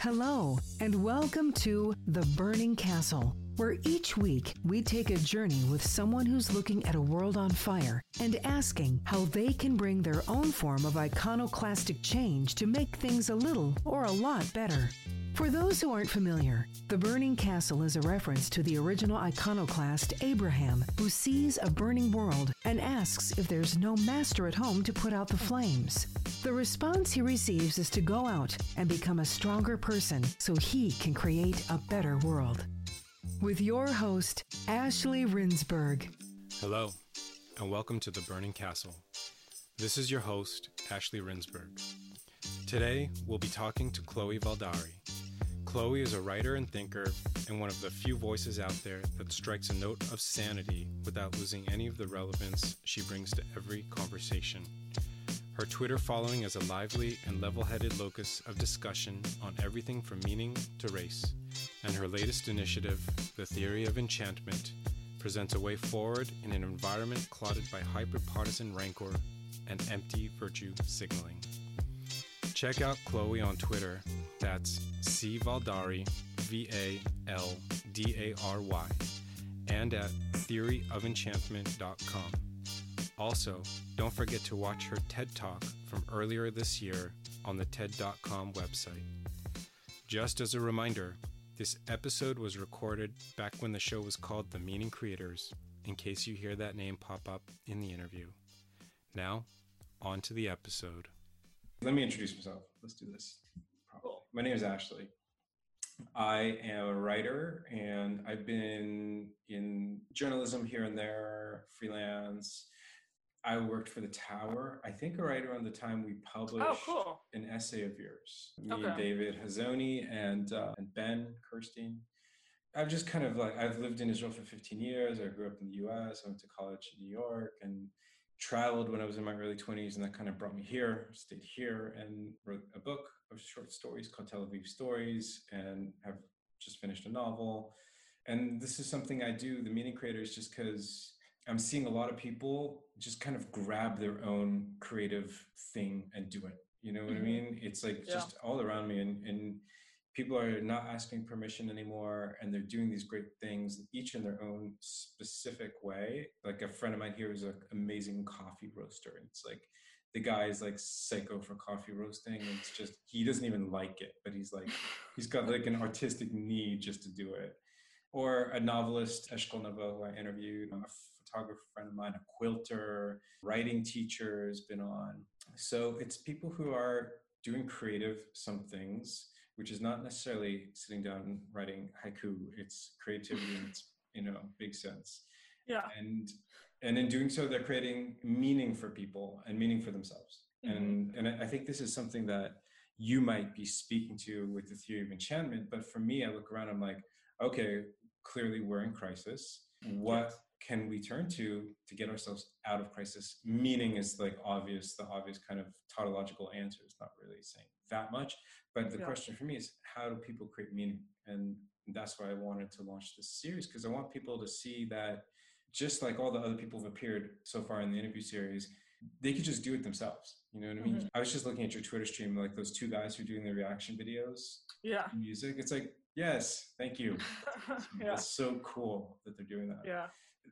Hello, and welcome to The Burning Castle, where each week we take a journey with someone who's looking at a world on fire and asking how they can bring their own form of iconoclastic change to make things a little or a lot better. For those who aren't familiar, the burning castle is a reference to the original iconoclast Abraham, who sees a burning world and asks if there's no master at home to put out the flames. The response he receives is to go out and become a stronger person so he can create a better world. With your host, Ashley Rinsberg. Hello, and welcome to the Burning Castle. This is your host, Ashley Rinsberg. Today, we'll be talking to Chloe Valdary. Chloe is a writer and thinker, and one of the few voices out there that strikes a note of sanity without losing any of the relevance she brings to every conversation. Her Twitter following is a lively and level headed locus of discussion on everything from meaning to race, and her latest initiative, The Theory of Enchantment, presents a way forward in an environment clouded by hyper partisan rancor and empty virtue signaling. Check out Chloe on Twitter. That's C Valdary, V A L D A R Y, and at theoryofenchantment.com. Also, don't forget to watch her TED Talk from earlier this year on the TED.com website. Just as a reminder, this episode was recorded back when the show was called The Meaning Creators, in case you hear that name pop up in the interview. Now, on to the episode. Let me introduce myself. Let's do this. My name is Ashley. I am a writer and I've been in journalism here and there, freelance. I worked for the Tower. I think right around the time we published oh, cool. an essay of yours, me Okay. and David Hazony and uh, and Ben Kerstein. I've just kind of like I've lived in Israel for 15 years. I grew up in the U.S. I went to college in New York and traveled when I was in my early 20s, and that kind of brought me here. Stayed here and wrote a book of short stories called Tel Aviv Stories, and have just finished a novel. And this is something I do, the meaning creators, just because I'm seeing a lot of people just kind of grab their own creative thing and do it. You know what I Mhm. mean? It's like Yeah. just all around me, and, and people are not asking permission anymore, and they're doing these great things, each in their own specific way. Like a friend of mine here is an amazing coffee roaster, and it's like the guy is like psycho for coffee roasting. It's just he doesn't even like it, but he's like he's got like an artistic need just to do it or a novelist, Eshkol Nevo, who I interviewed, a photographer friend of mine, a quilter, writing teacher has been on. So it's people who are doing creative some things, which is not necessarily sitting down and writing haiku. It's creativity in its you know big sense. Yeah. And and in doing so, they're creating meaning for people and meaning for themselves. Mm-hmm. And and I I think this is something that you might be speaking to with the theory of enchantment. But for me, I look around, I'm like, okay, clearly we're in crisis. Mm-hmm. What can we turn to to get ourselves out of crisis? Meaning is like obvious, the obvious kind of tautological answer is not really saying that much. But the Yeah. question for me is how do people create meaning? And that's why I wanted to launch this series because I want people to see that just like all the other people who've appeared so far in the interview series, they could just do it themselves. You know what I mean? Mhm. I was just looking at your Twitter stream, like those two guys who are doing the reaction videos, Yeah. music. It's like, yes, thank you. yeah. It's so cool that they're doing that. Yeah.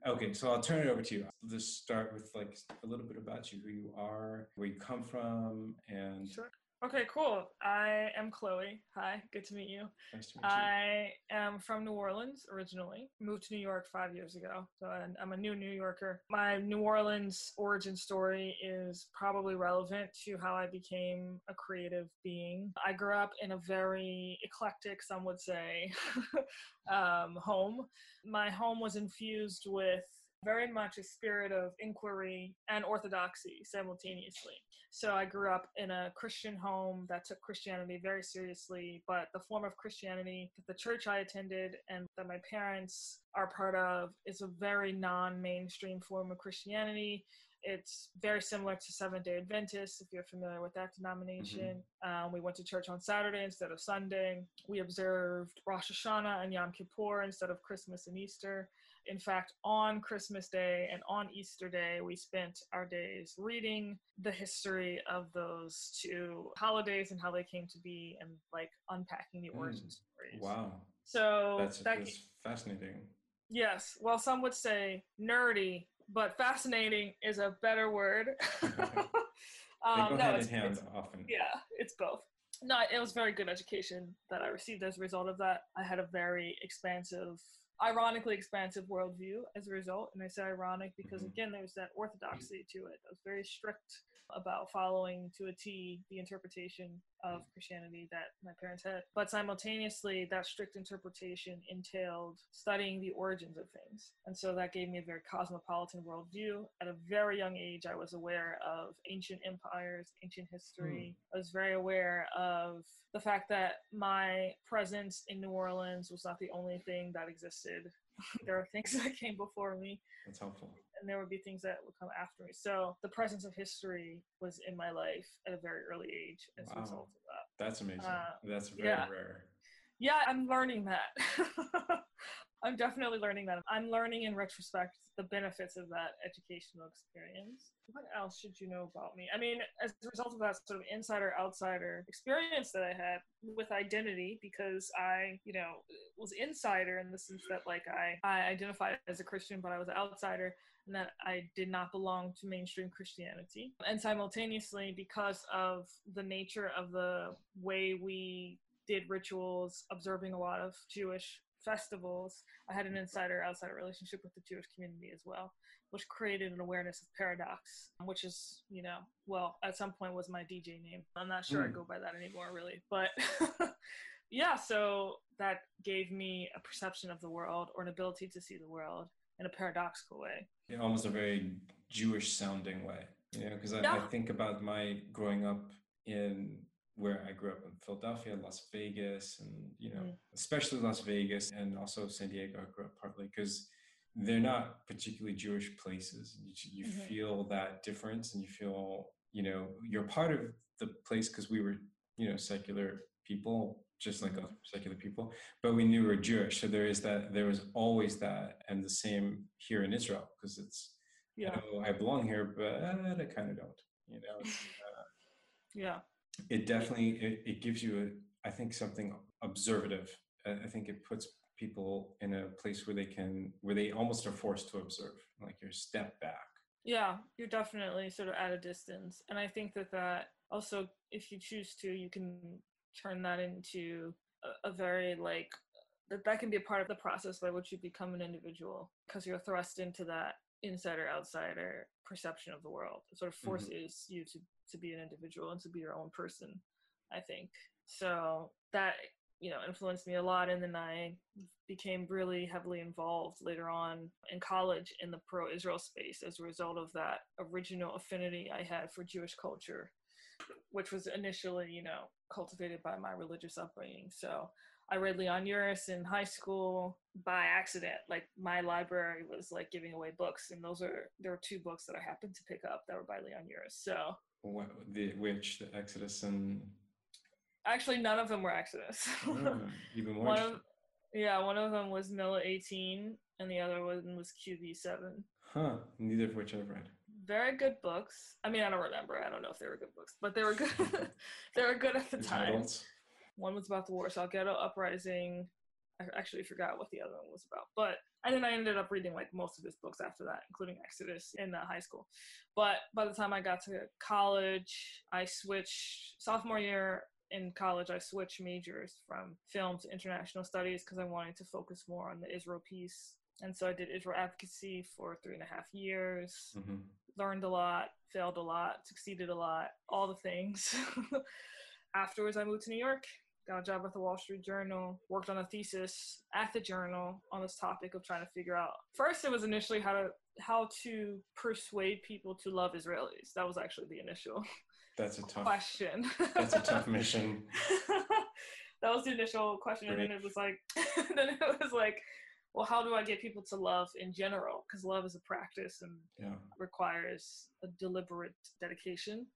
Okay, so I'll turn it over to you. I'll just start with like a little bit about you, who you are, where you come from, and Sure. Okay, cool. I am Chloe. Hi, good to meet you. nice to meet you. I am from New Orleans originally. Moved to New York five years ago, so I'm- I'm a new New Yorker. My New Orleans origin story is probably relevant to how I became a creative being. I grew up in a very eclectic, some would say, um, home. My home was infused with very much a spirit of inquiry and orthodoxy simultaneously. So I grew up in a Christian home that took Christianity very seriously, but the form of Christianity that the church I attended and that my parents are part of is a very non mainstream form of Christianity. It's very similar to Seventh day Adventists, if you're familiar with that denomination. Um, we went to church on Saturday instead of Sunday. We observed Rosh Hashanah and Yom Kippur instead of Christmas and Easter in fact, on Christmas Day and on Easter Day, we spent our days reading the history of those two holidays and how they came to be and like unpacking the origin Mm. stories. Wow, So that's, that, that's fascinating. yes, well, some would say nerdy, but fascinating is a better word. They um, go no, hand in hand often. yeah, it's both. No, it was very good education that I received as a result of that. I had a very expansive, ironically expansive worldview as a result. And I say ironic because, Mhm. again, there's that orthodoxy to it. I was very strict about following to a T the interpretation of Christianity that my parents had. But simultaneously, that strict interpretation entailed studying the origins of things. And so that gave me a very cosmopolitan worldview. At a very young age, I was aware of ancient empires, ancient history. Hmm. I was very aware of the fact that my presence in New Orleans was not the only thing that existed. there are things that came before me That's helpful. And there would be things that would come after me. So the presence of history was in my life at a very early age as Wow. a result of that. That's amazing. Uh, that's very yeah. rare. Yeah, I'm learning that. I'm definitely learning that. I'm learning in retrospect the benefits of that educational experience. What else should you know about me? I mean, as a result of that sort of insider outsider experience that I had with identity, because I, you know, was insider in the sense that like I, I identified as a Christian, but I was an outsider and that I did not belong to mainstream Christianity. And simultaneously, because of the nature of the way we did rituals, observing a lot of Jewish festivals, I had an insider outsider relationship with the Jewish community as well, which created an awareness of paradox, which is, you know, well, at some point was my DJ name. I'm not sure I Mm. go by that anymore, really. But yeah, so that gave me a perception of the world or an ability to see the world in a paradoxical way. in almost a very Jewish sounding way. You know, because I, I think about my growing up in where I grew up in Philadelphia, Las Vegas, and you know, Mm. especially Las Vegas and also San Diego. I grew up partly because they're not particularly Jewish places. You, you Mhm. feel that difference, and you feel you know you're part of the place because we were you know secular people just like other secular people but we knew we were jewish so there is that there was always that and the same here in israel because it's Yeah, I know I belong here, but I kind of don't. You know, uh, yeah, it definitely it, it gives you, a, I think, something observative. I I think it puts people in a place where they can, where they almost are forced to observe, like you're step back. yeah. You're definitely sort of at a distance, and I think that that also, if you choose to, you can turn that into a, a very like that that can be a part of the process by which you become an individual because you're thrust into that insider outsider perception of the world it sort of Mhm. forces you to to be an individual and to be your own person i think so that you know influenced me a lot and then i became really heavily involved later on in college in the pro-israel space as a result of that original affinity i had for jewish culture which was initially you know cultivated by my religious upbringing so I read Leon Uris in high school by accident. Like my library was like giving away books, and those are there were two books that I happened to pick up that were by Leon Uris. So What, the which the Exodus and actually, none of them were Exodus. oh, even more. one of yeah, one of them was Mila 18, and the other one was QB 7. huh? Neither of which I've read. Very good books. I mean, I don't remember. I don't know if they were good books, but they were good. they were good at the time. One was about the Warsaw Ghetto Uprising. I actually forgot what the other one was about. But and then I ended up reading like most of his books after that, including Exodus in uh, high school. But by the time I got to college, I switched sophomore year in college. I switched majors from film to international studies because I wanted to focus more on the Israel piece. And so I did Israel advocacy for three and a half years hmm learned a lot, failed a lot, succeeded a lot, all the things. Afterwards, I moved to New York, got a job at the Wall Street Journal, worked on a thesis at the Journal on this topic of trying to figure out. First, it was initially how to how to persuade people to love Israelis. That was actually the initial That's a tough. question. That's a tough mission. that was the initial question, and then it was like, then it was like, well, how do I get people to love in general? Because love is a practice, and Yeah. requires a deliberate dedication.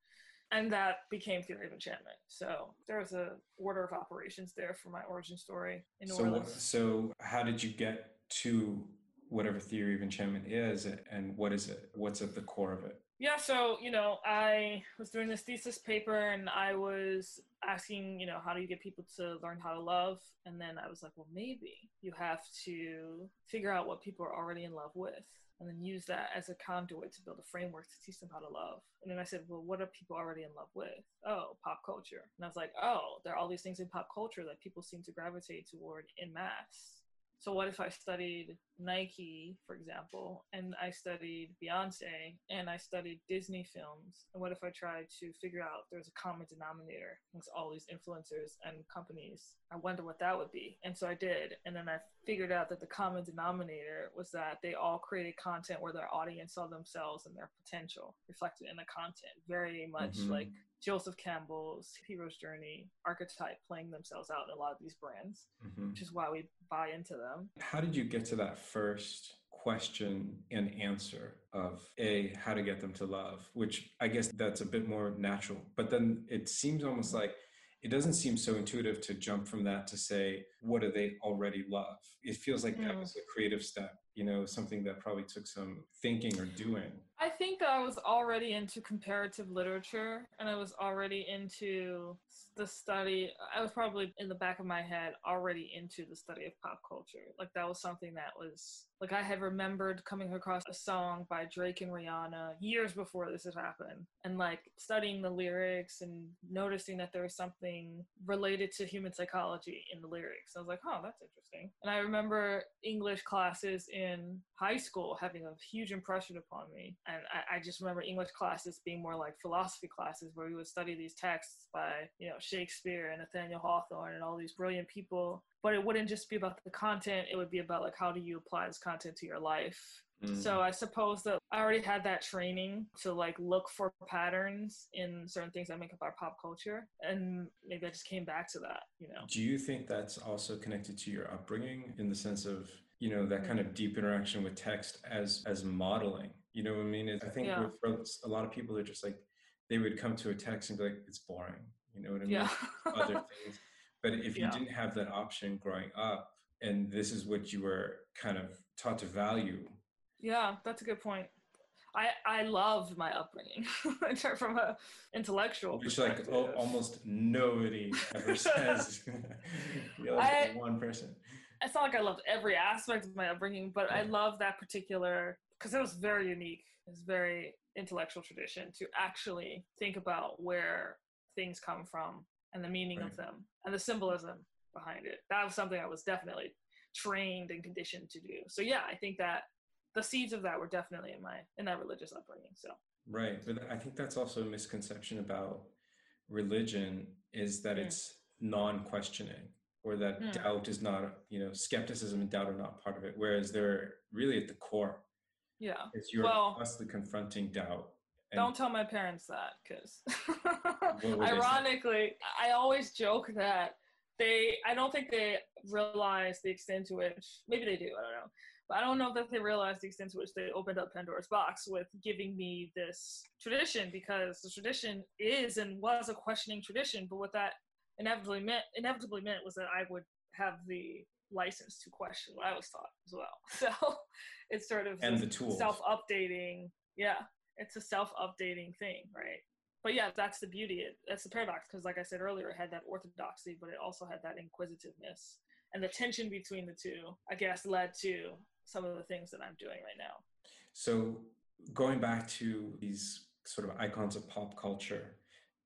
And that became Theory of Enchantment. So there was a order of operations there for my origin story in New So, Orleans. so how did you get to whatever theory of enchantment is and what is it? What's at the core of it? Yeah, so, you know, I was doing this thesis paper and I was asking, you know, how do you get people to learn how to love? And then I was like, well, maybe you have to figure out what people are already in love with and then use that as a conduit to build a framework to teach them how to love. And then I said, well, what are people already in love with? Oh, pop culture. And I was like, oh, there are all these things in pop culture that people seem to gravitate toward in mass. So what if I studied Nike, for example, and I studied Beyonce and I studied Disney films? And what if I tried to figure out there's a common denominator amongst all these influencers and companies? I wonder what that would be. And so I did. And then I figured out that the common denominator was that they all created content where their audience saw themselves and their potential reflected in the content, very much mm-hmm. like Joseph Campbell's hero's journey archetype playing themselves out in a lot of these brands, mm-hmm. which is why we buy into them. How did you get to that first question and answer of a how to get them to love, which I guess that's a bit more natural, but then it seems almost like it doesn't seem so intuitive to jump from that to say what do they already love it feels like that was a creative step you know something that probably took some thinking or doing i think i was already into comparative literature and i was already into the study i was probably in the back of my head already into the study of pop culture. Like that was something that was like i had remembered coming across a song by drake and rihanna years before this had happened and like studying the lyrics and noticing that there was something related to human psychology in the lyrics. I was like oh that's interesting. And i remember english classes in high school having a huge impression upon me and I, I just remember english classes being more like philosophy classes where we would study these texts by you know Shakespeare and Nathaniel Hawthorne and all these brilliant people. But it wouldn't just be about the content, it would be about like how do you apply this content to your life. Mm-hmm. So I suppose that I already had that training to like look for patterns in certain things that make up our pop culture. And maybe I just came back to that, you know. Do you think that's also connected to your upbringing in the sense of, you know, that kind of deep interaction with text as as modeling? You know what I mean? I think yeah. for a lot of people, they're just like, they would come to a text and be like, it's boring. You know what I mean? Yeah. Other things. But if you yeah. didn't have that option growing up, and this is what you were kind of taught to value. Yeah, that's a good point. I I love my upbringing from a intellectual. Which like oh, almost nobody ever says. you I, one person. It's not like I loved every aspect of my upbringing, but yeah. I love that particular because it was very unique. It's very intellectual tradition to actually think about where things come from and the meaning right. of them and the symbolism behind it. That was something I was definitely trained and conditioned to do. So yeah, I think that the seeds of that were definitely in my in that religious upbringing. So right, but I think that's also a misconception about religion is that mm. it's non-questioning or that mm. doubt is not you know skepticism and doubt are not part of it whereas they're really at the core yeah it's you're well, constantly confronting doubt Don't tell my parents that, because ironically, I always joke that they. I don't think they realize the extent to which maybe they do. I don't know, but I don't know that they realize the extent to which they opened up Pandora's box with giving me this tradition because the tradition is and was a questioning tradition. But what that inevitably meant inevitably meant was that I would have the license to question what I was taught as well. So it's sort of and the tools self-updating. Yeah, it's a self-updating thing, right? But yeah, that's the beauty. That's the paradox because, like I said earlier, it had that orthodoxy, but it also had that inquisitiveness, and the tension between the two, I guess, led to some of the things that I'm doing right now. So, going back to these sort of icons of pop culture,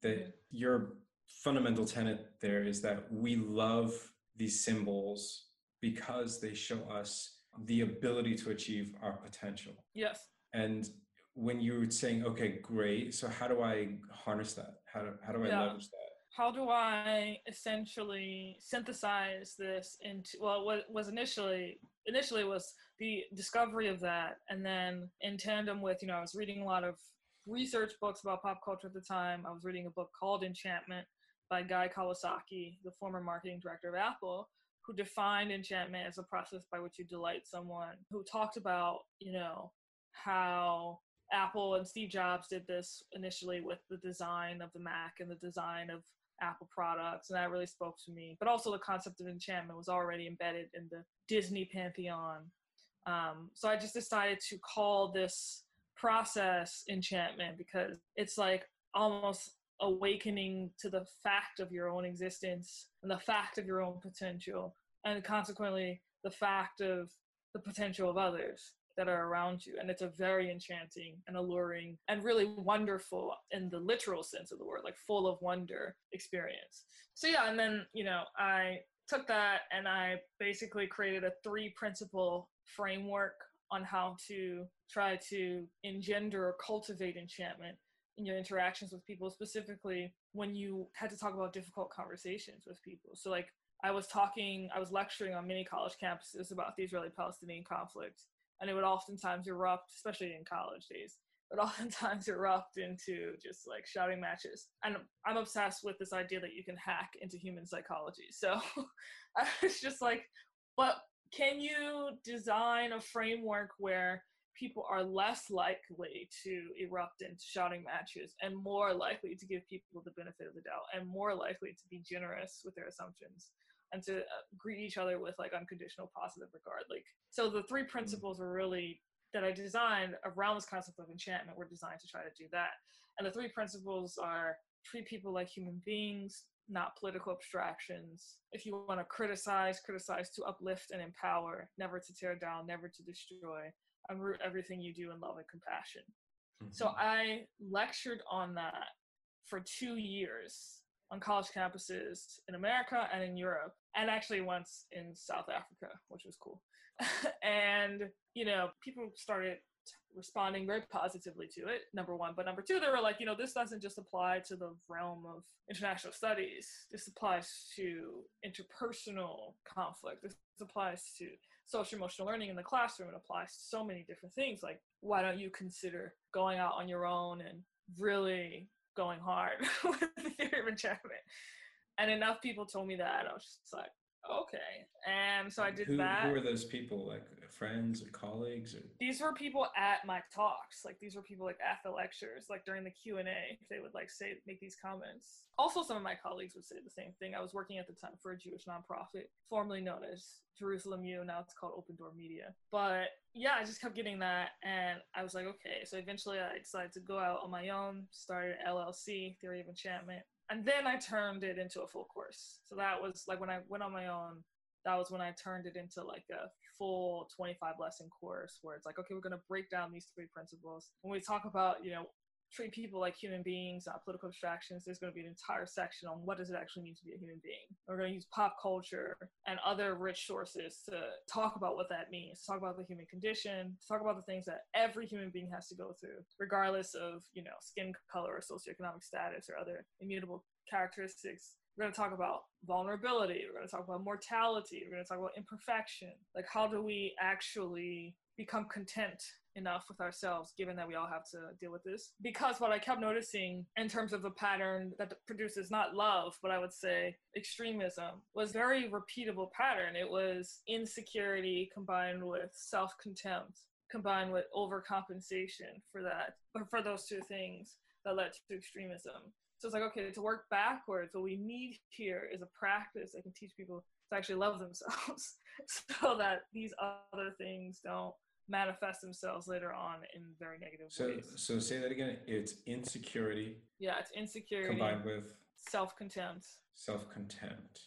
that mm-hmm. your fundamental tenet there is that we love these symbols because they show us the ability to achieve our potential. Yes. And when you were saying, okay, great. So how do I harness that? How do, how do I yeah. leverage that? How do I essentially synthesize this into, well, what was initially, initially was the discovery of that. And then in tandem with, you know, I was reading a lot of research books about pop culture at the time. I was reading a book called Enchantment by Guy Kawasaki, the former marketing director of Apple, who defined enchantment as a process by which you delight someone, who talked about, you know, how Apple and Steve Jobs did this initially with the design of the Mac and the design of Apple products, and that really spoke to me. But also, the concept of enchantment was already embedded in the Disney pantheon Um, so I just decided to call this process enchantment because it's like almost awakening to the fact of your own existence and the fact of your own potential and consequently the fact of the potential of others that are around you. And it's a very enchanting and alluring and really wonderful in the literal sense of the word like full of wonder experience. So yeah and then you know i took that and i basically created a three principle framework on how to try to engender or cultivate enchantment in your interactions with people specifically when you had to talk about difficult conversations with people so like i was talking i was lecturing on many college campuses about the israeli palestinian conflict and it would oftentimes erupt, especially in college days, but oftentimes erupt into just like shouting matches. And I'm obsessed with this idea that you can hack into human psychology. So I was just like, but can you design a framework where people are less likely to erupt into shouting matches and more likely to give people the benefit of the doubt and more likely to be generous with their assumptions and to uh, greet each other with like unconditional positive regard. Like so the three mm. principles were really that i designed around this concept of enchantment were designed to try to do that. And the three principles are treat people like human beings not political abstractions. If you want to criticize criticize to uplift and empower never to tear down never to destroy root everything you do in love and compassion mm-hmm. so i lectured on that for two years on college campuses in America and in Europe, and actually once in South Africa, which was cool. and, you know, people started responding very positively to it, number one. But number two, they were like, you know, this doesn't just apply to the realm of international studies. This applies to interpersonal conflict. This applies to social emotional learning in the classroom. It applies to so many different things. Like, why don't you consider going out on your own and really going hard with the theory of enchantment. And enough people told me that. I was just like, okay. And so I did who, that. Who were those people? Like friends or colleagues? Or? These were people at my talks. Like these were people like at the lectures, like during the Q and A, they would like say make these comments. Also, some of my colleagues would say the same thing. I was working at the time for a Jewish nonprofit, formerly known as Jerusalem U. Now it's called OpenDor Media. But yeah, I just kept getting that, and I was like, okay. So eventually, I decided to go out on my own, started LLC, Theory of Enchantment, and then I turned it into a full course. So that was like when I went on my own. That was when I turned it into like a full 25 lesson course where it's like, okay, we're going to break down these three principles. When we talk about, you know, treat people like human beings, not political abstractions, there's going to be an entire section on what does it actually mean to be a human being. We're going to use pop culture and other rich sources to talk about what that means, to talk about the human condition, to talk about the things that every human being has to go through, regardless of, you know, skin color or socioeconomic status or other immutable characteristics. We're going to talk about vulnerability. We're going to talk about mortality. We're going to talk about imperfection. Like, how do we actually become content enough with ourselves given that we all have to deal with this. Because what i kept noticing in terms of the pattern that produces not love but i would say extremism was very repeatable pattern. It was insecurity combined with self-contempt combined with overcompensation for that or for those two things that led to extremism. So it's like okay to work backwards what we need here is a practice that can teach people to actually love themselves so that these other things don't manifest themselves later on in very negative so, ways. So say that again. It's insecurity. Yeah, it's insecurity combined with self-contempt. Self-contempt,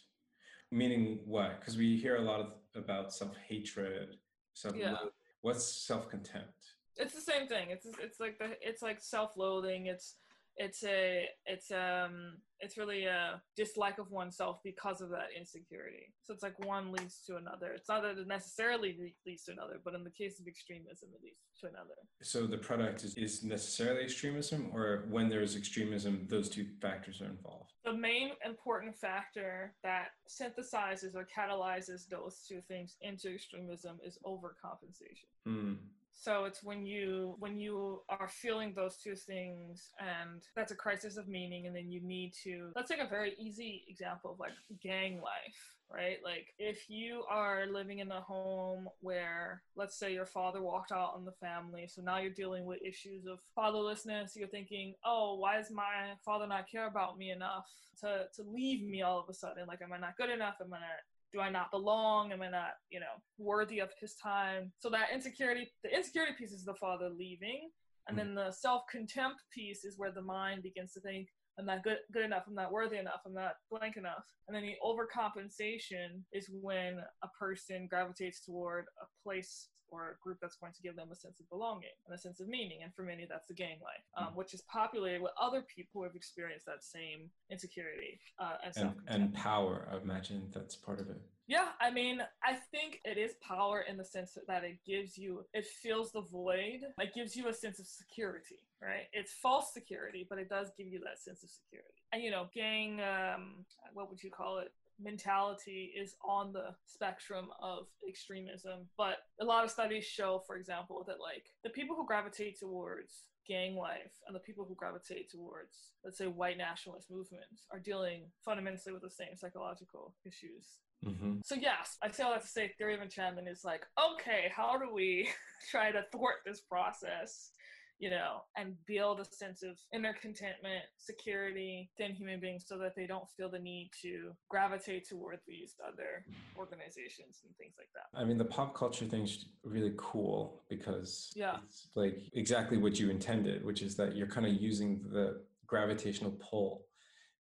meaning what? Because we hear a lot of about self-hatred. Self. Yeah. What's self-contempt? It's the same thing. It's it's like the it's like self-loathing. It's it's a it's um it's really a dislike of oneself because of that insecurity. So it's like one leads to another. It's not that it necessarily leads to another but in the case of extremism it leads to another. So the product is, is necessarily extremism or when there's extremism those two factors are involved? The main important factor that synthesizes or catalyzes those two things into extremism is overcompensation. Mm so it's when you when you are feeling those two things and that's a crisis of meaning and then you need to let's take a very easy example of like gang life right? Like if you are living in a home where let's say your father walked out on the family so now you're dealing with issues of fatherlessness you're thinking oh why does my father not care about me enough to to leave me all of a sudden? Like am i not good enough? Am i not do I not belong? Am I not, you know, worthy of his time? So that insecurity, the insecurity piece is the father leaving. And mm. then the self contempt piece is where the mind begins to think, I'm not good good enough, I'm not worthy enough, I'm not blank enough. And then the overcompensation is when a person gravitates toward a place or a group that's going to give them a sense of belonging and a sense of meaning. And for many, that's the gang life, um, which is populated with other people who have experienced that same insecurity uh, and, and, and power. I imagine that's part of it. Yeah, I mean, I think it is power in the sense that it gives you, it fills the void. It gives you a sense of security, right? It's false security, but it does give you that sense of security. And, you know, gang, um, what would you call it? mentality is on the spectrum of extremism. But a lot of studies show, for example, that like the people who gravitate towards gang life and the people who gravitate towards, let's say, white nationalist movements are dealing fundamentally with the same psychological issues. Mm-hmm. So yes, I say all that to say theory of enchantment is like, okay, how do we try to thwart this process you know, and build a sense of inner contentment, security within human beings so that they don't feel the need to gravitate toward these other organizations and things like that. I mean, the pop culture thing's really cool because yeah. it's like exactly what you intended, which is that you're kind of using the gravitational pull,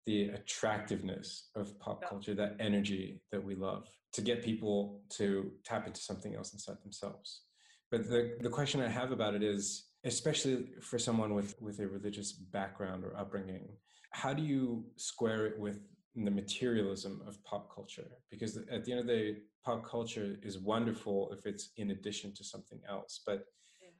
the attractiveness of pop yeah. culture, that energy that we love to get people to tap into something else inside themselves. But the, the question I have about it is especially for someone with with a religious background or upbringing how do you square it with the materialism of pop culture because at the end of the day pop culture is wonderful if it's in addition to something else but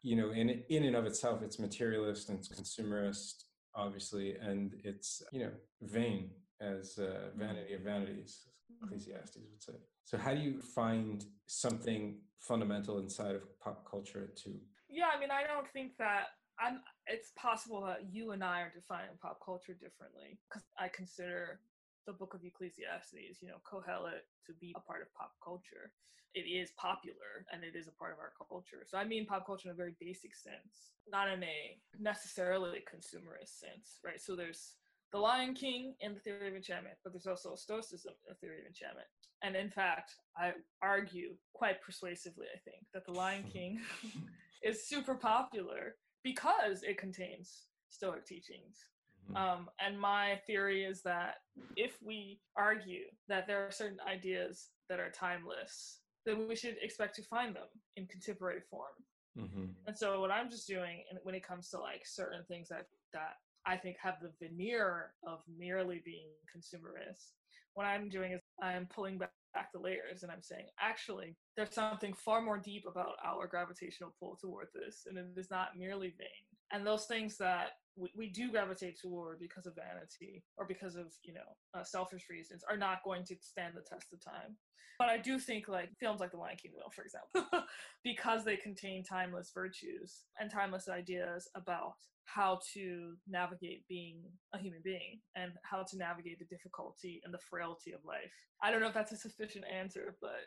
you know in in and of itself it's materialist and it's consumerist obviously and it's you know vain as uh, vanity of vanities ecclesiastes would say so how do you find something fundamental inside of pop culture to yeah, I mean, I don't think that I'm. It's possible that you and I are defining pop culture differently because I consider the Book of Ecclesiastes, you know, Kohelet, to be a part of pop culture. It is popular and it is a part of our culture. So I mean pop culture in a very basic sense, not in a necessarily consumerist sense, right? So there's the Lion King in the Theory of Enchantment, but there's also Stoicism in the Theory of Enchantment. And in fact, I argue quite persuasively, I think, that the Lion King is super popular because it contains Stoic teachings. Mm-hmm. Um, and my theory is that if we argue that there are certain ideas that are timeless, then we should expect to find them in contemporary form. Mm-hmm. And so, what I'm just doing when it comes to like certain things that that I think have the veneer of merely being consumerist, what I'm doing is I'm pulling back back the layers and I'm saying, actually, there's something far more deep about our gravitational pull toward this, and it is not merely vain. And those things that we, we do gravitate toward because of vanity or because of, you know, uh, selfish reasons are not going to stand the test of time. But I do think like films like The Lion King will, for example, because they contain timeless virtues and timeless ideas about how to navigate being a human being and how to navigate the difficulty and the frailty of life. I don't know if that's a sufficient answer, but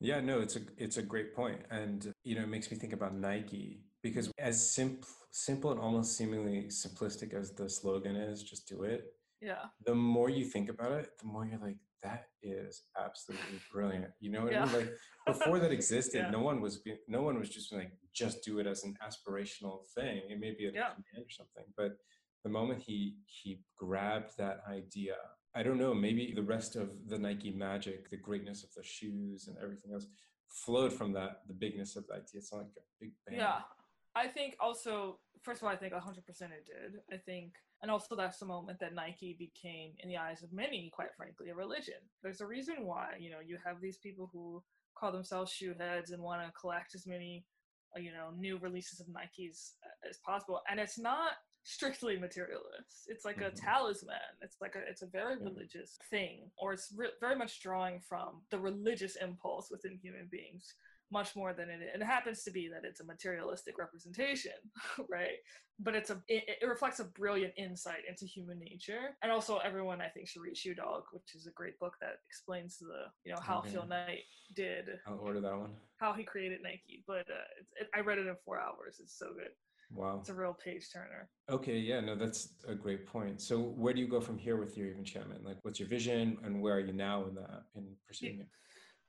yeah, no, it's a it's a great point, and you know, it makes me think about Nike because as simple simple and almost seemingly simplistic as the slogan is, just do it. Yeah. The more you think about it, the more you're like, that is absolutely brilliant. You know what yeah. I mean? Like before that existed, yeah. no one was no one was just like just do it as an aspirational thing. It may be a yeah. command or something, but the moment he he grabbed that idea, I don't know, maybe the rest of the Nike magic, the greatness of the shoes and everything else flowed from that, the bigness of the idea. It's like a big bang. Yeah. I think also, first of all, I think 100% it did. I think and also, that's the moment that Nike became, in the eyes of many, quite frankly, a religion. There's a reason why, you know, you have these people who call themselves shoe heads and want to collect as many, uh, you know, new releases of Nikes uh, as possible. And it's not strictly materialist. It's like mm-hmm. a talisman. It's like a it's a very mm-hmm. religious thing, or it's re- very much drawing from the religious impulse within human beings much more than it is. It happens to be that it's a materialistic representation, right? But it's a it, it, reflects a brilliant insight into human nature, and also everyone I think should read Shoe Dog, which is a great book that explains the you know how okay. Phil Knight did. I'll order that one. How he created Nike, but uh, it, I read it in four hours. It's so good. Wow. It's a real page turner. Okay, yeah, no, that's a great point. So where do you go from here with your of Enchantment? Like what's your vision and where are you now in that in pursuing it?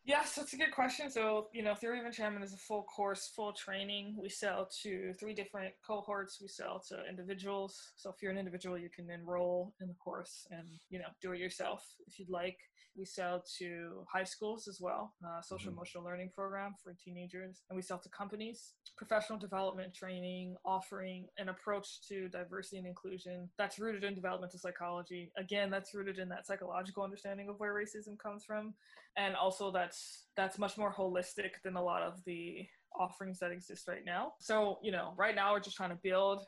Yes, that's a good question. So, you know, Theory of Enchantment is a full course, full training. We sell to three different cohorts. We sell to individuals. So, if you're an individual, you can enroll in the course and, you know, do it yourself if you'd like. We sell to high schools as well, uh, social mm-hmm. emotional learning program for teenagers. And we sell to companies, professional development training, offering an approach to diversity and inclusion that's rooted in developmental psychology. Again, that's rooted in that psychological understanding of where racism comes from. And also that's that's much more holistic than a lot of the offerings that exist right now. So, you know, right now we're just trying to build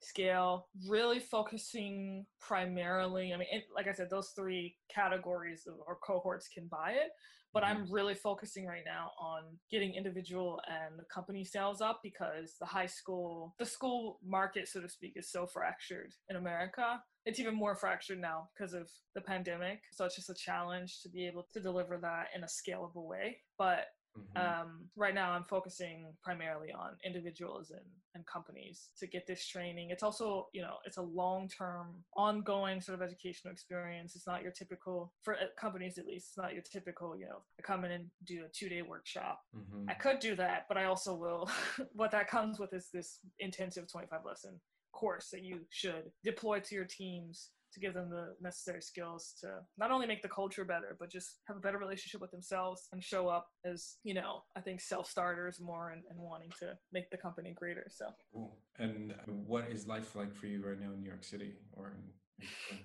scale, really focusing primarily. I mean, it, like I said, those three categories or cohorts can buy it, but I'm mm-hmm. really focusing right now on getting individual and the company sales up because the high school, the school market, so to speak, is so fractured in America. It's even more fractured now because of the pandemic. So it's just a challenge to be able to deliver that in a scalable way. But Mm-hmm. Um, right now, I'm focusing primarily on individuals and, and companies to get this training. It's also, you know, it's a long term, ongoing sort of educational experience. It's not your typical, for uh, companies at least, it's not your typical, you know, come in and do a two day workshop. Mm-hmm. I could do that, but I also will. what that comes with is this intensive 25 lesson course that you should deploy to your teams to give them the necessary skills to not only make the culture better, but just have a better relationship with themselves and show up as, you know, I think self starters more and, and wanting to make the company greater. So, cool. and what is life like for you right now in New York City or in,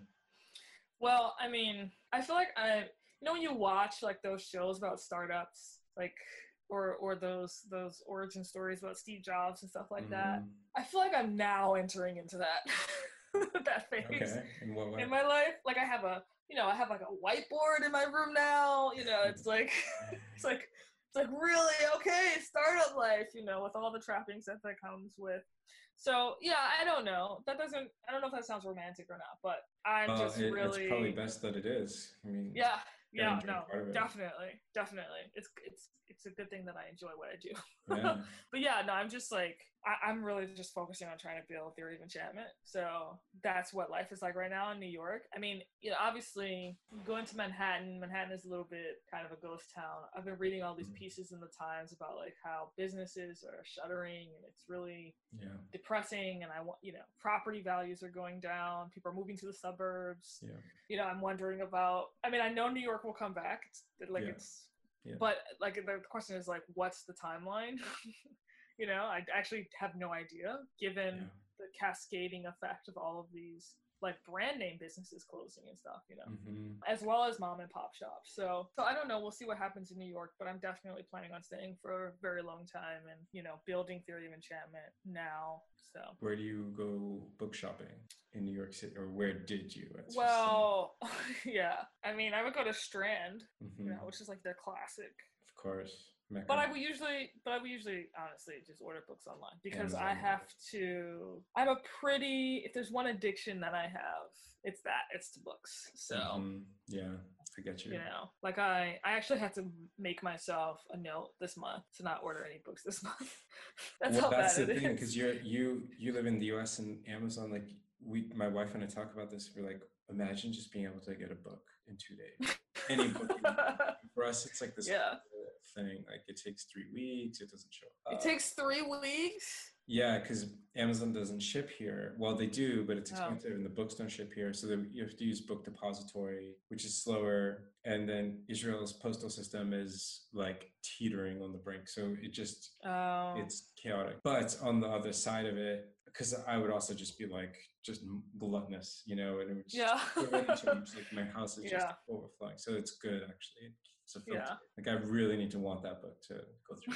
well, I mean, I feel like I, you know, when you watch like those shows about startups, like, or, or those those origin stories about Steve Jobs and stuff like mm-hmm. that. I feel like I'm now entering into that. that phase okay. in, in my life. Like I have a, you know, I have like a whiteboard in my room now. You know, it's like, it's like, it's like really okay, startup life. You know, with all the trappings that that comes with. So yeah, I don't know. That doesn't. I don't know if that sounds romantic or not, but I'm uh, just it, really. It's probably best that it is. I mean. Yeah. Yeah. No. Definitely. Definitely. It's it's it's a good thing that I enjoy what I do. Yeah. but yeah, no, I'm just like I, am really just focusing on trying to build theory of enchantment. So that's what life is like right now in New York. I mean, you know, obviously going to Manhattan, Manhattan is a little bit kind of a ghost town. I've been reading all these mm. pieces in the Times about like how businesses are shuttering and it's really yeah. depressing. And I want, you know, property values are going down. People are moving to the suburbs. Yeah. You know, I'm wondering about, I mean, I know New York will come back. It's like yeah. it's, yeah. but like the question is like, what's the timeline? you know, I actually have no idea given yeah. the cascading effect of all of these like brand name businesses closing and stuff, you know, mm-hmm. as well as mom and pop shops. So, so I don't know. We'll see what happens in New York, but I'm definitely planning on staying for a very long time and you know, building Theory of Enchantment now. So, where do you go book shopping in New York City, or where did you? well, yeah. I mean, I would go to Strand, mm-hmm. you know, which is like their classic. Of course. But I would usually, but I would usually, honestly, just order books online because Amazon. I have to. I'm a pretty. If there's one addiction that I have, it's that. It's to books. So mm-hmm. yeah, I get you. You know, like I, I actually had to make myself a note this month to not order any books this month. that's well, how that's bad the thing because you're you you live in the U.S. and Amazon. Like we, my wife and I talk about this. We're like, imagine just being able to get a book in two days. Any book. For us, it's like this. Yeah thing. Like it takes three weeks. It doesn't show up. It takes three weeks. Yeah, because Amazon doesn't ship here. Well, they do, but it's oh. expensive, oh. and the books don't ship here. So you have to use Book Depository, which is slower. And then Israel's postal system is like teetering on the brink. So it just oh. it's chaotic. But on the other side of it, because I would also just be like just gluttonous, you know, and it would just yeah. like my house is just overflowing. So it's good actually. It's filter. Yeah. Like I really need to want that book to go through.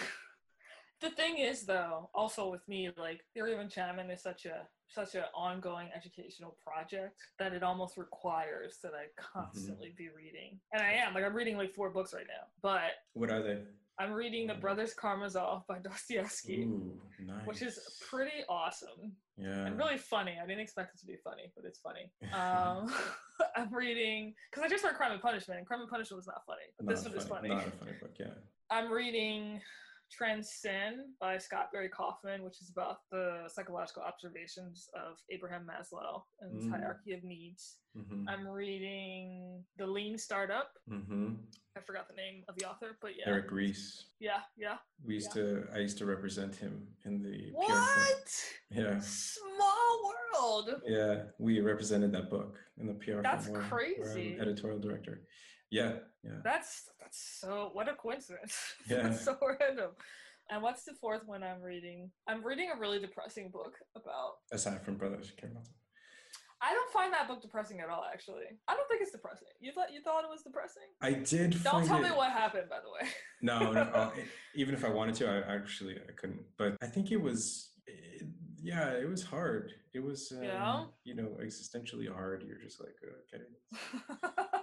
the thing is though, also with me, like Theory of Enchantment is such a such an ongoing educational project that it almost requires that I mm-hmm. constantly mm-hmm. be reading. And I am. Like I'm reading like four books right now. But what are they? I'm reading The Brothers Karamazov by Dostoevsky, Ooh, nice. which is pretty awesome. Yeah. And really funny. I didn't expect it to be funny, but it's funny. Um, I'm reading, because I just read Crime and Punishment, and Crime and Punishment was not funny. But not this one funny, is funny. Not a funny book, yeah. I'm reading Transcend by Scott Barry Kaufman, which is about the psychological observations of Abraham Maslow and his mm. hierarchy of needs. Mm-hmm. I'm reading The Lean Startup. Mm-hmm. I forgot the name of the author, but yeah. Eric Ries. Yeah, yeah. We used yeah. to, I used to represent him in the. What? Yeah. Small world. Yeah, we represented that book in the PR. That's crazy. editorial director. Yeah, yeah. That's that's so what a coincidence. Yeah. that's so random. And what's the fourth one I'm reading? I'm reading a really depressing book about aside from Brothers Karamazov. I don't find that book depressing at all. Actually, I don't think it's depressing. You thought you thought it was depressing. I did. Don't tell it... me what happened, by the way. no, no. Uh, even if I wanted to, I actually I couldn't. But I think it was. It, yeah, it was hard. It was. Um, yeah. You know, existentially hard. You're just like okay.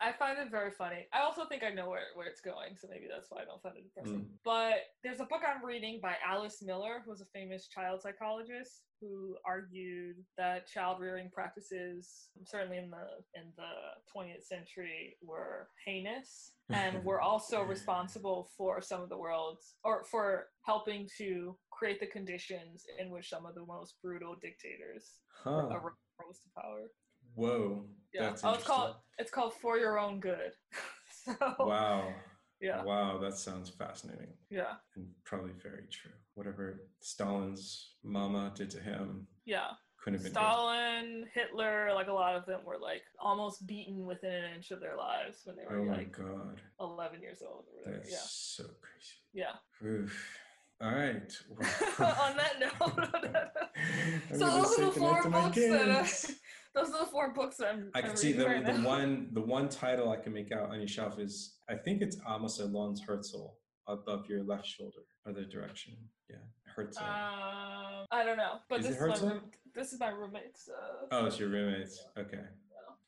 I find it very funny. I also think I know where, where it's going, so maybe that's why I don't find it depressing. Mm. But there's a book I'm reading by Alice Miller, who's a famous child psychologist, who argued that child rearing practices, certainly in the in the 20th century, were heinous and were also responsible for some of the world's or for helping to create the conditions in which some of the most brutal dictators huh. rose to power. Whoa. Yeah. oh, it's called it's called For Your Own Good. so, wow. Yeah. Wow, that sounds fascinating. Yeah. And probably very true. Whatever Stalin's mama did to him. Yeah. Couldn't have been Stalin, good. Hitler, like a lot of them were like almost beaten within an inch of their lives when they were oh like God. 11 years old or whatever. That's yeah. so crazy. Yeah. Oof. All right. on that note, so those are the four books that those are the four books that I'm. I can I'm see the, right the one the one title I can make out on your shelf is I think it's Amos Elon's Herzl above your left shoulder, other direction. Yeah, Herzl. Um, I don't know, but is this is my this is my roommate's. Uh, oh, it's your roommate's. Okay.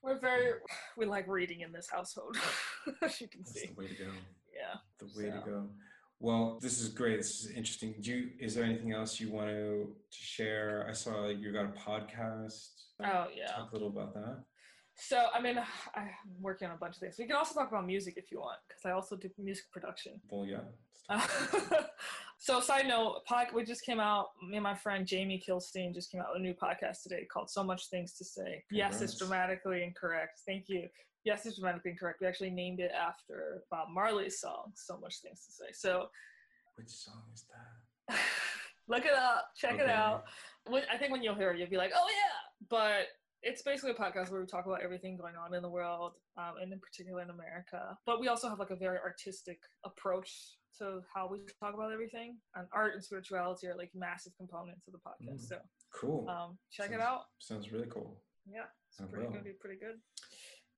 We're very we like reading in this household, as you can That's see. the way to go. Yeah. The way so. to go. Well, this is great. This is interesting. Do you, is there anything else you want to, to share? I saw you got a podcast. Oh yeah. Talk a little about that. So I mean, I'm working on a bunch of things. We can also talk about music if you want, because I also do music production. Well, yeah. so side note, pod, we just came out. Me and my friend Jamie Kilstein just came out with a new podcast today called "So Much Things to Say." Congrats. Yes, it's dramatically incorrect. Thank you. Yes, it's dramatically incorrect. We actually named it after Bob Marley's song, So Much Things to Say. So, which song is that? Look it up, check okay. it out. I think when you'll hear it, you'll be like, oh yeah. But it's basically a podcast where we talk about everything going on in the world, um, and in particular in America. But we also have like a very artistic approach to how we talk about everything. And art and spirituality are like massive components of the podcast. Mm, so cool. Um, check sounds, it out. Sounds really cool. Yeah, it's pretty, gonna be pretty good.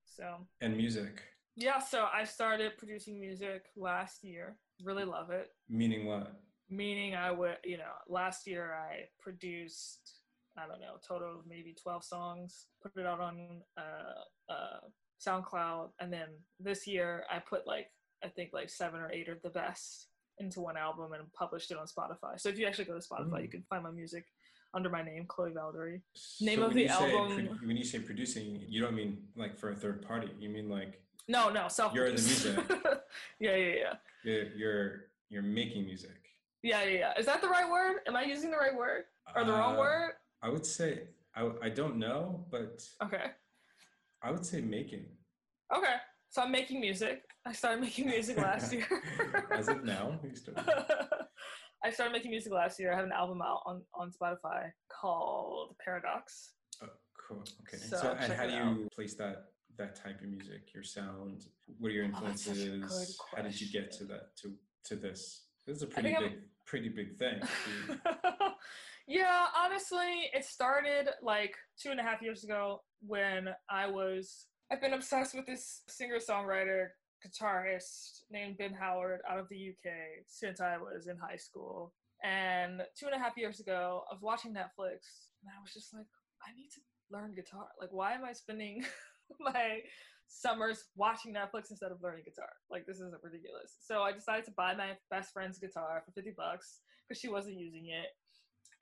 So and music. Yeah, so I started producing music last year. Really love it. Meaning what? Meaning I would, you know, last year I produced I don't know, total of maybe 12 songs, put it out on uh, uh, SoundCloud. And then this year I put like, I think like seven or eight of the best into one album and published it on Spotify. So if you actually go to Spotify, mm. you can find my music under my name, Chloe Valdary. Name so of the album. Pro- when you say producing, you don't mean like for a third party. You mean like no, no, self. You're the music. yeah, yeah, yeah. You're, you're you're making music. Yeah, yeah, yeah. Is that the right word? Am I using the right word or the uh, wrong word? I would say I I don't know, but okay. I would say making. Okay, so I'm making music. I started making music last year. As of now, I started making music last year. I have an album out on, on Spotify called Paradox. Oh, cool. Okay. So, so and how do you out. place that that type of music? Your sound? What are your oh, influences? Oh, how did you get to that to to this? This is a pretty big I'm... pretty big thing. yeah, honestly, it started like two and a half years ago when I was I've been obsessed with this singer songwriter guitarist named Ben Howard out of the UK since I was in high school. And two and a half years ago, of watching Netflix, and I was just like, I need to learn guitar. Like, why am I spending my summers watching Netflix instead of learning guitar? Like, this is ridiculous. So I decided to buy my best friend's guitar for 50 bucks because she wasn't using it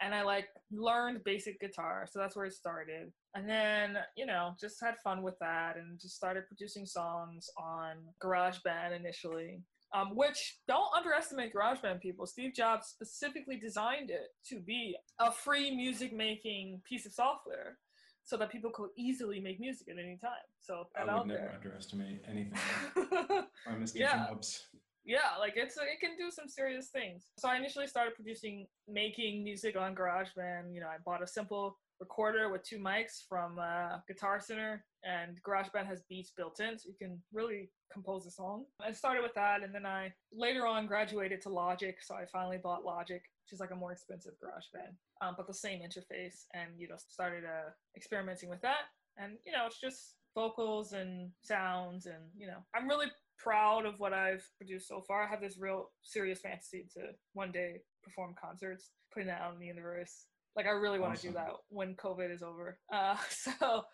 and I like learned basic guitar. So that's where it started. And then, you know, just had fun with that and just started producing songs on GarageBand initially. um, which don't underestimate GarageBand people. Steve Jobs specifically designed it to be a free music making piece of software so that people could easily make music at any time. So I would never there. underestimate anything. by Mr. Yeah. Jobs. Yeah, like it's it can do some serious things. So I initially started producing, making music on GarageBand. You know, I bought a simple recorder with two mics from uh, Guitar Center, and GarageBand has beats built in, so you can really compose a song. I started with that, and then I later on graduated to Logic, so I finally bought Logic, which is like a more expensive GarageBand, um, but the same interface, and you know started uh, experimenting with that, and you know it's just vocals and sounds, and you know I'm really proud of what I've produced so far. I have this real serious fantasy to one day perform concerts, putting that out in the universe, like I really want awesome. to do that when COVID is over. Uh, so,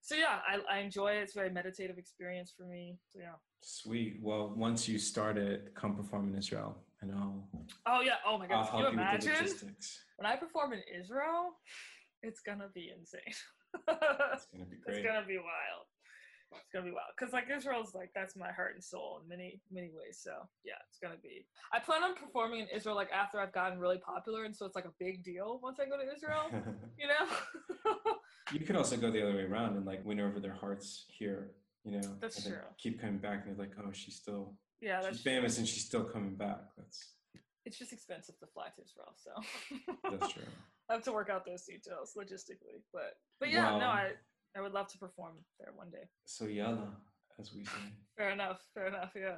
so yeah, I, I enjoy it. It's a very meditative experience for me. So yeah. Sweet. Well, once you start it, come perform in Israel, and I'll. Oh yeah! Oh my God! Can you imagine when I perform in Israel? It's gonna be insane. it's gonna be great. It's gonna be wild it's gonna be wild because like Israel's like that's my heart and soul in many many ways. So yeah, it's gonna be. I plan on performing in Israel like after I've gotten really popular, and so it's like a big deal once I go to Israel. you know. you could also go the other way around and like win over their hearts here. You know, that's true. Keep coming back, and they're like, oh, she's still yeah, that's she's famous, and she's still coming back. That's it's just expensive to fly to Israel, so that's true. I have to work out those details logistically, but but yeah, no, I I would love to perform there one day. So yalla, as we say. fair enough. Fair enough. Yeah.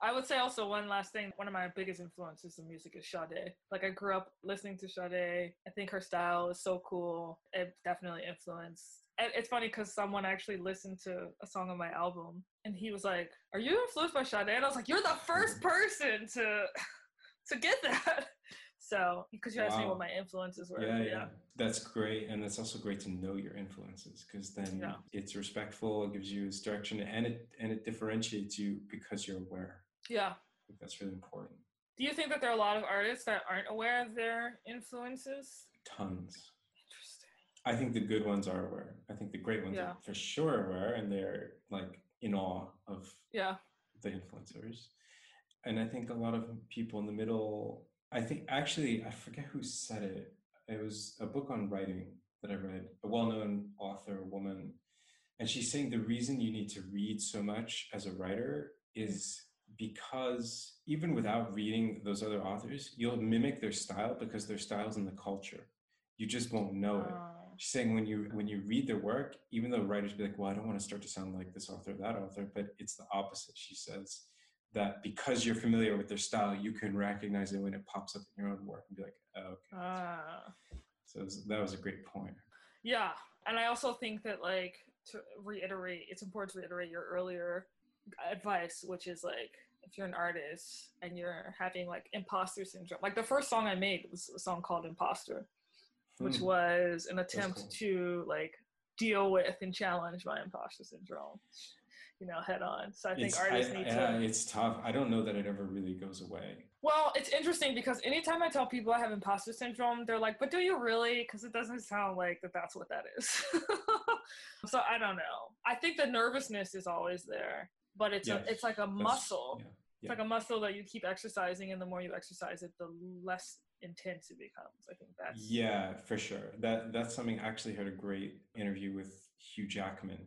I would say also one last thing. One of my biggest influences in music is Sade. Like I grew up listening to Sade. I think her style is so cool. It definitely influenced. It's funny because someone actually listened to a song on my album, and he was like, "Are you influenced by Sade?" And I was like, "You're the first mm-hmm. person to to get that." So because you asked wow. me what my influences were. Yeah, yeah, yeah, That's great, and it's also great to know your influences because then yeah. it's respectful. It gives you direction, and it and it differentiates you because you're aware. Yeah, that's really important. Do you think that there are a lot of artists that aren't aware of their influences? Tons. I think the good ones are aware. I think the great ones yeah. are for sure aware, and they're like in awe of yeah the influencers. And I think a lot of people in the middle I think actually, I forget who said it. It was a book on writing that I read, a well known author, woman. And she's saying the reason you need to read so much as a writer is because even without reading those other authors, you'll mimic their style because their style's in the culture. You just won't know it. Ah. She's saying when you when you read their work, even though writers be like, well, I don't want to start to sound like this author or that author, but it's the opposite. She says that because you're familiar with their style, you can recognize it when it pops up in your own work and be like, oh, okay. Uh, so that was a great point. Yeah. And I also think that, like, to reiterate, it's important to reiterate your earlier advice, which is like, if you're an artist and you're having like imposter syndrome, like the first song I made was a song called Imposter, which hmm. was an attempt cool. to like deal with and challenge my imposter syndrome you know head on. So i think it's, artists I, need yeah, to it's tough. I don't know that it ever really goes away. Well it's interesting because anytime i tell people i have imposter syndrome they're like but do you really? Because it doesn't sound like that that's what that is. So i don't know. I think the nervousness is always there but it's yes, a, it's like a muscle. yeah, yeah. it's like a muscle that you keep exercising and the more you exercise it the less intense it becomes i think that's yeah for sure that that's something i actually had a great interview with hugh jackman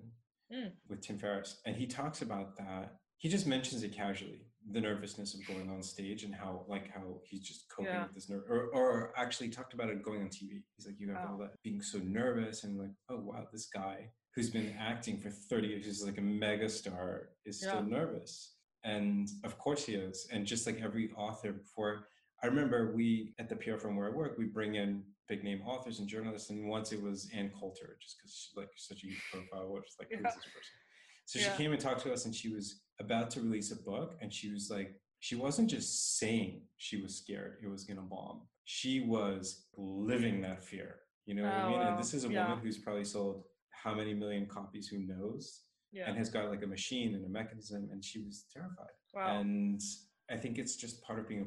mm. with Tim Ferriss, and he talks about that. He just mentions it casually, the nervousness of going on stage and how like how he's just coping yeah. with this nerve, or, or actually talked about it going on TV. He's like, you have wow. all that being so nervous, and like, oh wow, this guy who's been acting for 30 years, who's like a mega star, is still yeah. nervous. And of course he is. And just like every author before, I remember we at the PR firm where I work, we bring in big name authors and journalists. And once it was Ann Coulter, just because she's like such a huge profile, which like, who's this person? So yeah. she came and talked to us and she was about to release a book and she was like, she wasn't just saying she was scared it was gonna bomb. She was living that fear. You know what oh, I mean? Wow. And this is a yeah. woman who's probably sold how many million copies, who knows? Yeah. And has got like a machine and a mechanism, and she was terrified. Wow. And I think it's just part of being a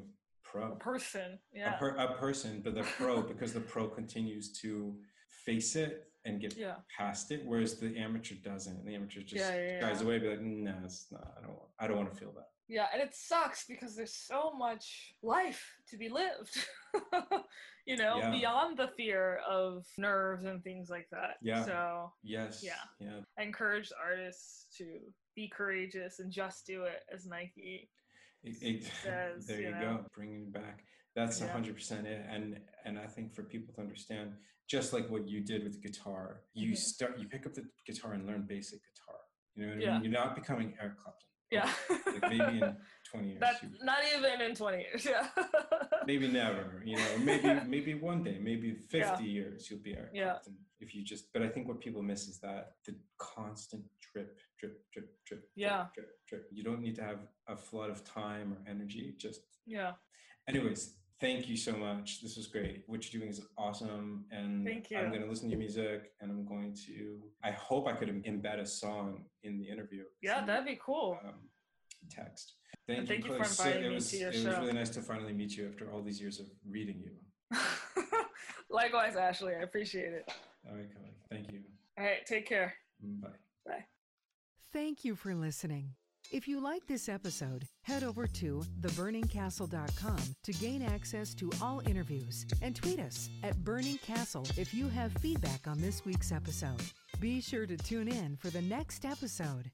pro. A person, yeah. A, per, a person, but the pro because the pro continues to face it and get yeah. past it, whereas the amateur doesn't. and The amateur just yeah, yeah, guys away, be like, no, it's not. I don't. I don't want to feel that. Yeah, and it sucks because there's so much life to be lived. you know, yeah. beyond the fear of nerves and things like that. Yeah. So yes. Yeah. Yeah. I encourage artists to be courageous and just do it, as Nike it, it, says. there you, you know? go, bringing it back. That's a hundred percent it, and and I think for people to understand, just like what you did with the guitar, you mm-hmm. start, you pick up the guitar and learn basic guitar. You know what I mean? You're not becoming Eric Clapton. Yeah. like maybe in 20 years. That's not even in 20 years. Yeah. maybe never, you know, maybe, maybe one day, maybe 50 yeah. years you'll be Eric yeah. Clapton. If you just, but I think what people miss is that the constant drip, drip, drip, drip, yeah. drip, drip, drip. You don't need to have a flood of time or energy. Just, yeah. Anyways, thank you so much. This was great. What you're doing is awesome. And thank you. I'm going to listen to your music and I'm going to, I hope I could embed a song in the interview. Yeah, that'd be cool. Um, text. Thank you, thank you for inviting so, me was, to your it show. It was really nice to finally meet you after all these years of reading you. Likewise, Ashley. I appreciate it. All right, Kelly. Thank you. All right, take care. Bye. Bye. Thank you for listening. If you like this episode, head over to theburningcastle.com to gain access to all interviews and tweet us at Burning Castle if you have feedback on this week's episode. Be sure to tune in for the next episode.